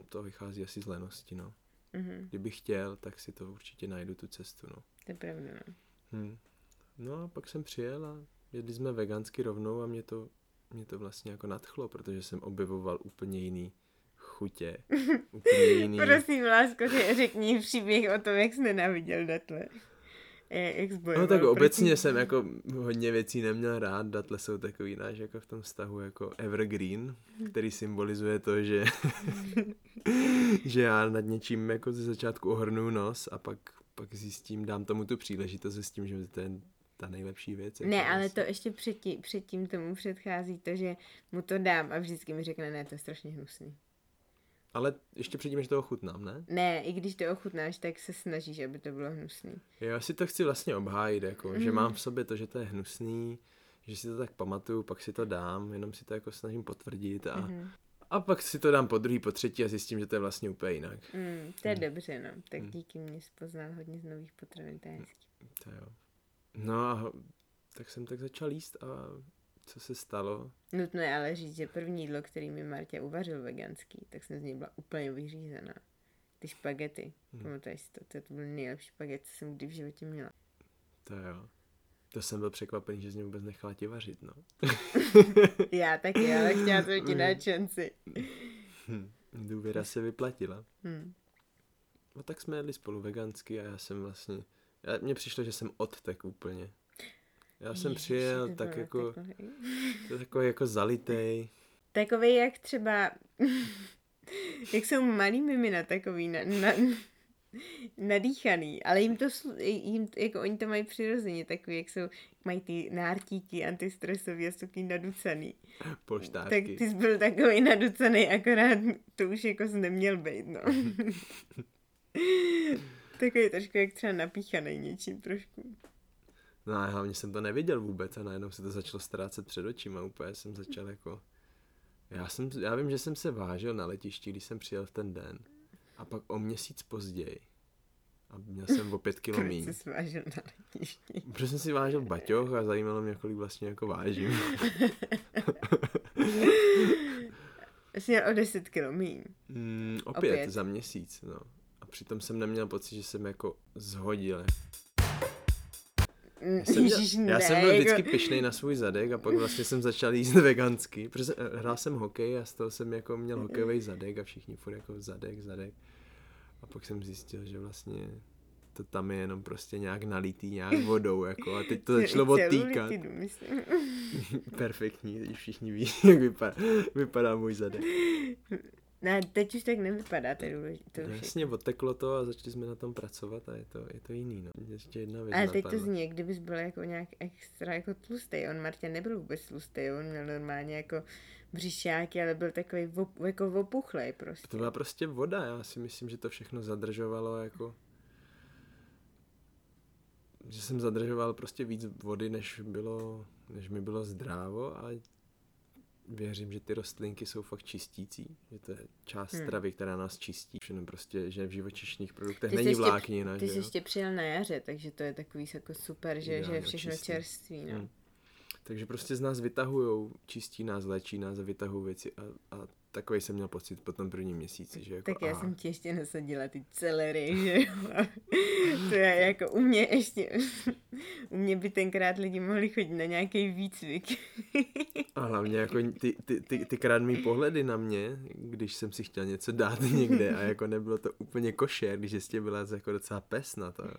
To vychází asi z lenosti, no. Mm-hmm. Kdybych chtěl, tak si to určitě najdu tu cestu, no. To je pravda, no. Hmm. No a pak jsem přijel a jedli jsme vegansky rovnou a mě to, mě to vlastně jako nadchlo, protože jsem objevoval úplně jiný chutě. Úplně jiný... Prosím, lásko, řekni příběh o tom, jak jsi nenáviděl datle jak No tak obecně proti... jsem jako hodně věcí neměl rád, datle jsou takový náš jako v tom vztahu jako evergreen, který symbolizuje to, že, že já nad něčím jako ze začátku ohrnu nos a pak, pak zjistím, dám tomu tu příležitost s tím, že to je ta nejlepší věc. Ne, jako ale vlastně. to ještě předtím, předtím tomu předchází to, že mu to dám a vždycky mi řekne, ne, to je strašně hnusný. Ale ještě předtím, že to ochutnám, ne? Ne, i když to ochutnáš, tak se snažíš, aby to bylo hnusný. Já si to chci vlastně obhájit, jako, mm. že mhm. mám v sobě to, že to je hnusný, že si to tak pamatuju, pak si to dám, jenom si to jako snažím potvrdit a, mm. a pak si to dám po druhý, po třetí a zjistím, že to je vlastně úplně jinak. Mm, to je mm. dobře, no. Tak mm. díky mě spoznal hodně z nových potravin, to je hezký. To jo. No a tak jsem tak začal jíst a co se stalo? Nutno je ale říct, že první jídlo, který mi Martě uvařil veganský, tak jsem z něj byla úplně vyřízená. Ty špagety. Hmm. Pamatuješ si to? To byl nejlepší špagety, co jsem kdy v životě měla. To jo. To jsem byl překvapený, že z něj vůbec nechala ti vařit, no. Já taky, ale chtěla jsem ti dát šanci. Hm. Důvěra se vyplatila. Hmm. No tak jsme jedli spolu vegansky a já jsem vlastně... Mně přišlo, že jsem odtek úplně. Já jsem Ježiš, přijel tak jako, to takový jako zalitej. Takový jak třeba, jak jsou malý mimina takový na, na, nadýchaný, ale jim to, jim, jako oni to mají přirozeně takový, jak jsou, mají ty nártíky antistresový a jsou takový naducaný. Polštárky. Tak ty jsi byl takový naducaný, akorát to už jako jsi neměl být, no. takový trošku jak třeba napíchaný něčím trošku. No a hlavně jsem to neviděl vůbec a najednou se to začalo ztrácet před očima. Úplně jsem začal jako... Já, jsem, já vím, že jsem se vážil na letišti, když jsem přijel v ten den. A pak o měsíc později. A měl jsem o pět kilo míň. Proč jsi vážil na letišti? Protože jsem si vážil baťoch a zajímalo mě, kolik vlastně jako vážím. jsi měl o 10 kilo míň. Mm, opět, opět, za měsíc, no. Přitom jsem neměl pocit, že jsem jako zhodil. Já jsem, Ježiš, já jsem byl vždycky jako... pišnej na svůj zadek a pak vlastně jsem začal jíst vegansky, protože eh, hrál jsem hokej a z toho jsem jako měl hokejový zadek a všichni furt jako zadek, zadek. A pak jsem zjistil, že vlastně to tam je jenom prostě nějak nalitý nějak vodou, jako a teď to začalo odtýkat. Perfektní, teď všichni ví, jak vypadá, vypadá můj zadek. Ne, teď už tak nevypadá, to je důležité. No, jasně, odteklo to a začali jsme na tom pracovat a je to, je to jiný, no. Ještě jedna věc Ale teď to zní, kdybys byl jako nějak extra jako tlustý. On Martě nebyl vůbec tlustý, on měl normálně jako břišáky, ale byl takový op, jako opuchlej prostě. To byla prostě voda, já si myslím, že to všechno zadržovalo jako že jsem zadržoval prostě víc vody, než bylo, než mi bylo zdrávo a věřím, že ty rostlinky jsou fakt čistící, že to je část hmm. stravy, která nás čistí. Všechno prostě, že v živočišných produktech ty není vláknina. Ty jsi ještě přijel na jaře, takže to je takový jako super, že, že je všechno čistý. čerství. No. Hmm. Takže prostě z nás vytahujou, čistí nás, léčí nás a vytahují věci a, a takový jsem měl pocit po tom prvním měsíci, že jako, Tak já aha, jsem ti ještě nasadila ty celery, že. To je jako u mě ještě, u mě by tenkrát lidi mohli chodit na nějaký výcvik. A hlavně jako ty, ty, ty, ty krádmý pohledy na mě, když jsem si chtěl něco dát někde a jako nebylo to úplně košer, když jistě byla jako docela pes na to, jo.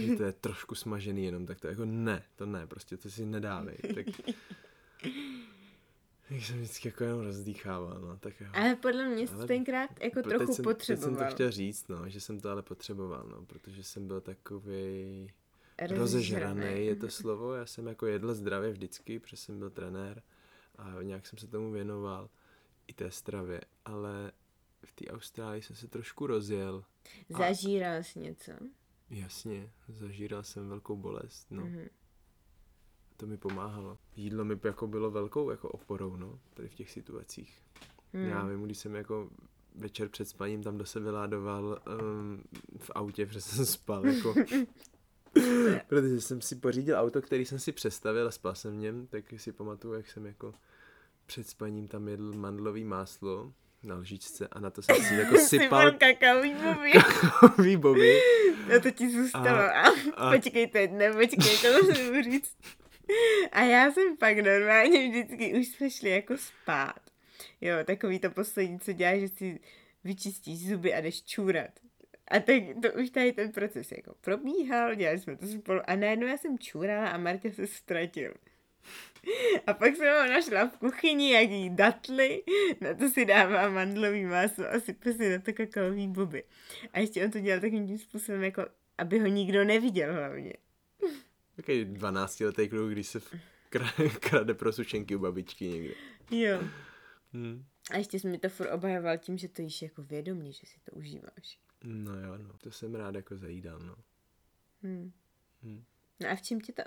Že to je trošku smažený jenom, tak to jako ne, to ne, prostě to si nedávej. Tak, tak jsem vždycky jako jenom rozdýchával, no, tak jo. Ale podle mě jsi Ale tenkrát jako Teď trochu jsem, potřeboval. Teď jsem to chtěl říct, no, že jsem to ale potřeboval, no, protože jsem byl takový rozežraný, je to slovo. Já jsem jako jedl zdravě vždycky, protože jsem byl trenér a nějak jsem se tomu věnoval i té stravě, ale v té Austrálii jsem se trošku rozjel. A- Zažíral jsi něco? Jasně, zažíral jsem velkou bolest, no. Mhm. To mi pomáhalo. Jídlo mi jako bylo velkou jako oporou, no, tady v těch situacích. Hmm. Já vím, když jsem jako večer před spaním tam do sebe vyládoval um, v autě, protože jsem spal, jako, protože jsem si pořídil auto, který jsem si přestavil a spal jsem v něm, tak si pamatuju, jak jsem jako před spaním tam jedl mandlový máslo na lžičce a na to jsem si jako sypal kakaový bobí. kakaový boby. No to ti zůstalo. A, a- počkej, to je, ne, počkej, to musím říct. A já jsem pak normálně vždycky, už jsme šli jako spát. Jo, takový to poslední, co děláš, že si vyčistíš zuby a jdeš čůrat. A tak to už tady ten proces jako probíhal, dělali jsme to spolu a najednou já jsem čůrala a Marta se ztratil. A pak jsem ho našla v kuchyni, jak jí datly, na to si dává mandlový maso a sype si na to kakaový boby. A ještě on to dělal takovým tím způsobem, jako aby ho nikdo neviděl hlavně. Takový 12 letý kluk, když se krade pro sušenky u babičky někde. Jo. Hm. A ještě jsi mi to furt obhajoval tím, že to jíš jako vědomě, že si to užíváš. No jo, no. To jsem rád jako zajídal, no. Hmm. Hm. No a v čem tě to,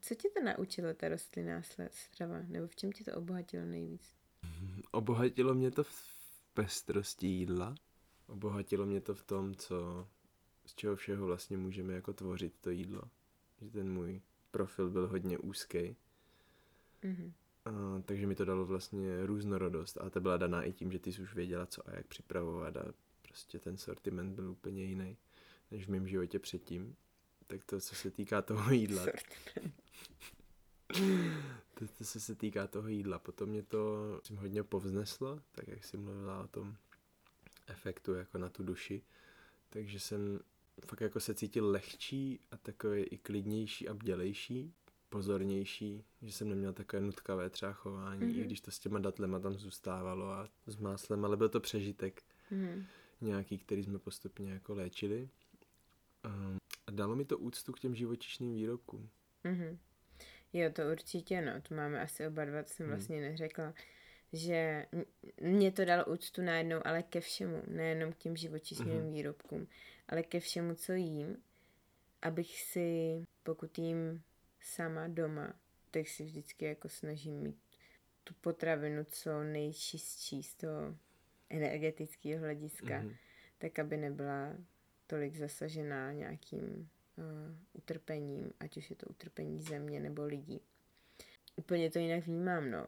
co tě to naučilo, ta rostlinná strava? Nebo v čem tě to obohatilo nejvíc? Obohatilo mě to v pestrosti jídla. Obohatilo mě to v tom, co, z čeho všeho vlastně můžeme jako tvořit to jídlo. Že ten můj profil byl hodně úzký. Mhm. A, takže mi to dalo vlastně různorodost a ta byla daná i tím, že ty jsi už věděla, co a jak připravovat a prostě ten sortiment byl úplně jiný než v mém životě předtím. Tak to, co se týká toho jídla, Sortiment. to, to co se týká toho jídla, potom mě to myslím, hodně povzneslo, tak jak jsi mluvila o tom efektu jako na tu duši, takže jsem fakt jako se cítil lehčí a takový i klidnější a bdělejší, pozornější, že jsem neměl takové nutkavé třeba chování, mm-hmm. i Mhm. když to s těma datlema tam zůstávalo a s máslem, ale byl to přežitek Mhm. nějaký, který jsme postupně jako léčili. Um, a dalo mi to úctu k těm živočišným výrobkům. Mhm. Jo, to určitě, no, to máme asi oba dva, to jsem Hmm. vlastně neřekla, že mě to dalo úctu najednou, ale ke všemu, nejenom k těm živočišným Mhm. výrobkům, ale ke všemu, co jím, abych si, pokud jím sama doma, tak si vždycky jako snažím mít tu potravinu co nejčistší z toho energetického hlediska, Mhm. tak aby nebyla tolik zasažená nějakým utrpením, ať už je to utrpení země nebo lidí. Úplně to jinak vnímám, no.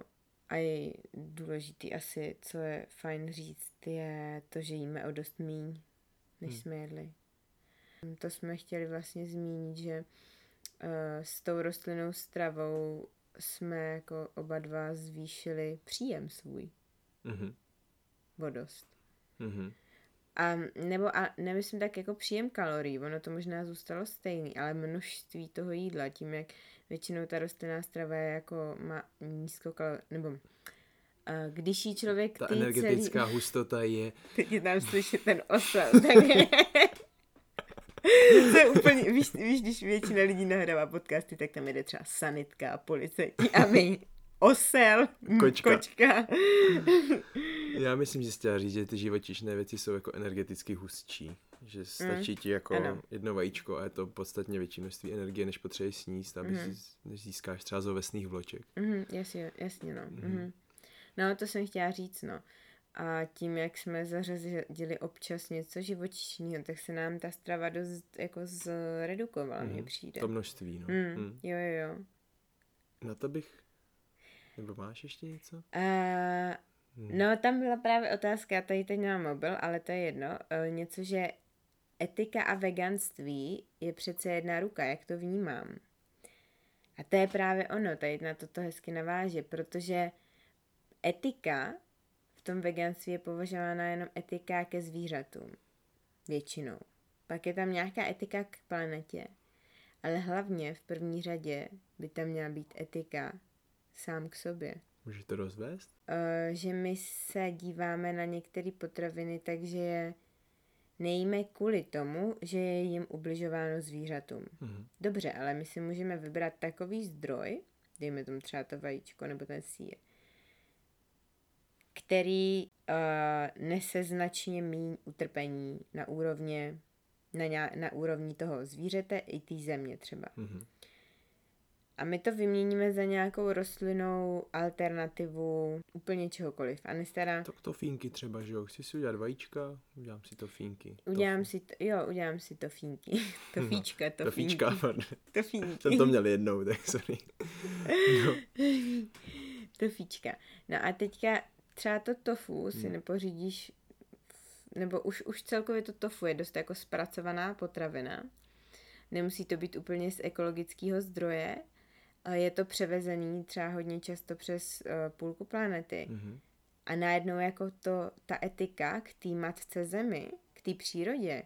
A je důležitý asi, co je fajn říct, je to, že jíme o dost míň, než Hmm. jsme jedli. To jsme chtěli vlastně zmínit, že uh, s tou rostlinnou stravou jsme jako oba dva zvýšili příjem svůj Mhm. o dost. Mhm. A nebo a nemyslím tak jako příjem kalorií, ono to možná zůstalo stejný, ale množství toho jídla, tím jak většinou ta rostlinná strava je jako má nízkokalor, nebo a když jí člověk Ta energetická celý, hustota je teď je tam slyšet ten osel, tak to je úplně, víš, víš, když většina lidí nahrává podcasty, tak tam jede třeba sanitka a policajti a my osel, mm, Kočka. kočka. Já myslím, že jsi chtěla říct, že ty živočišné věci jsou jako energeticky hustší. Že stačí ti jako Mm, ano. jedno vajíčko a je to podstatně větší množství energie, než potřebuješ sníst, aby si, než získáš třeba z ovesných vloček. Mhm, jasně, jasně, no. Mhm. Mhm. No, to jsem chtěla říct, no. A tím, jak jsme zařadili občas něco živočišného, tak se nám ta strava dost jako zredukovala, mně Mhm. přijde. To množství, no. Mm, Mm. Jo, jo, jo. Na to bych... Nebo máš ještě něco? Uh, no, tam byla právě otázka, já tady teď nemám mobil, ale to je jedno, uh, něco, že etika a veganství je přece jedna ruka, jak to vnímám. A to je právě ono, tady na toto hezky naváže, protože etika v tom veganství je považována jenom etika ke zvířatům. Většinou. Pak je tam nějaká etika k planetě. Ale hlavně v první řadě by tam měla být etika sám k sobě. Můžeš to rozvést? Uh, že my se díváme na některé potraviny, takže je nejíme kvůli tomu, že je jim ubližováno zvířatům. Mhm. Dobře, ale my si můžeme vybrat takový zdroj, dejme tomu třeba to vajíčko nebo ten sír, který uh, nese značně méně utrpení na úrovně, na, ně, na úrovni toho zvířete i té země třeba. Mhm. A my to vyměníme za nějakou rostlinnou alternativu úplně čehokoliv. A nestará... Tak to fínky třeba, že jo? Chci si udělat vajíčka, udělám si to fínky. Udělám si to, jo, udělám si to fínky. To fíčka, to, To fíčka, fínky. pardon. To fínky. Jsem to měl jednou, tak sorry. No. to fíčka. No a teďka třeba to tofu si Hmm. nepořídíš, nebo už, už celkově to tofu je dost jako zpracovaná potravina. Nemusí to být úplně z ekologického zdroje. Je to převezený třeba hodně často přes uh, půlku planety. Mhm. A najednou jako to, ta etika k té matce zemi, k té přírodě,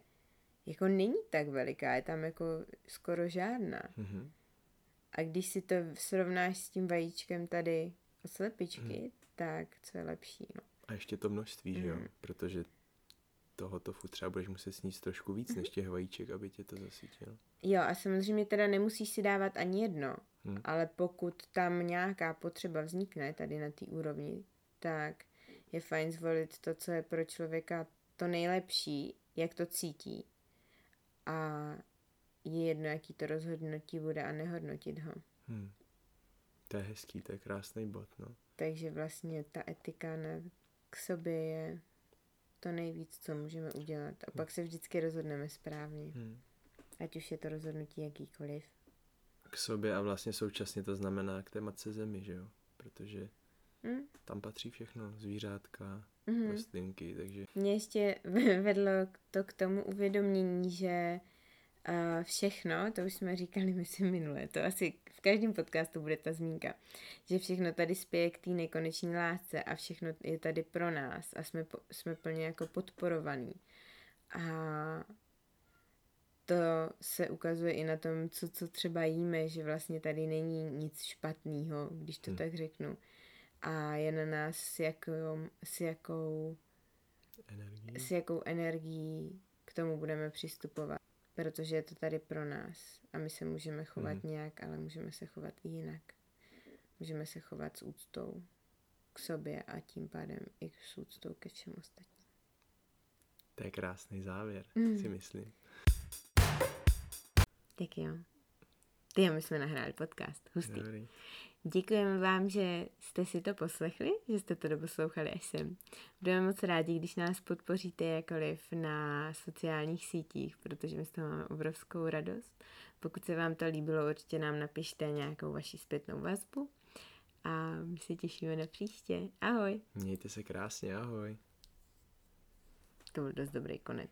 jako není tak veliká, je tam jako skoro žádná. Mhm. A když si to srovnáš s tím vajíčkem tady od slepičky, Mhm. tak co je lepší, no. A ještě to množství, že jo? Mhm. Protože toho tofu třeba budeš muset sníst trošku víc Mhm. než těch vajíček, aby tě to zasytilo. Jo, a samozřejmě teda nemusíš si dávat ani jedno, Hm. ale pokud tam nějaká potřeba vznikne tady na té úrovni, tak je fajn zvolit to, co je pro člověka to nejlepší, jak to cítí. A je jedno, jaký to rozhodnutí bude a nehodnotit ho. Hm. To je hezký, to je krásný bod, no. Takže vlastně ta etika na, k sobě je to nejvíc, co můžeme udělat. A pak se vždycky rozhodneme správně. Hm. Ať už je to rozhodnutí jakýkoliv. K sobě a vlastně současně to znamená k té matce zemi, že jo? Protože Hm? tam patří všechno, zvířátka, Mhm. rostlinky, takže Mě ještě vedlo to k tomu uvědomění, že uh, všechno, to už jsme říkali, myslím, minule, to asi v každém podcastu bude ta zmínka, že všechno tady spěje k té nekonečné lásce a všechno je tady pro nás a jsme, jsme plně jako podporovaný. A to se ukazuje i na tom, co, co třeba jíme, že vlastně tady není nic špatného, když to Hmm. tak řeknu. A je na nás, s jakou, s jakou s jakou energií k tomu budeme přistupovat. Protože je to tady pro nás a my se můžeme chovat Mhm. mm. nějak, ale můžeme se chovat i jinak. Můžeme se chovat s úctou k sobě a tím pádem i s úctou ke všem ostatním. To je krásný závěr, Mm. si myslím. Tak jo. Ty, my jsme nahráli podcast. Hustý. Dobrý. Děkujeme vám, že jste si to poslechli, že jste to doposlouchali až sem. Budeme moc rádi, když nás podpoříte jakoliv na sociálních sítích, protože my z toho máme obrovskou radost. Pokud se vám to líbilo, určitě nám napište nějakou vaši zpětnou vazbu a my se těšíme na příště. Ahoj! Mějte se krásně, ahoj. To byl dost dobrý konec.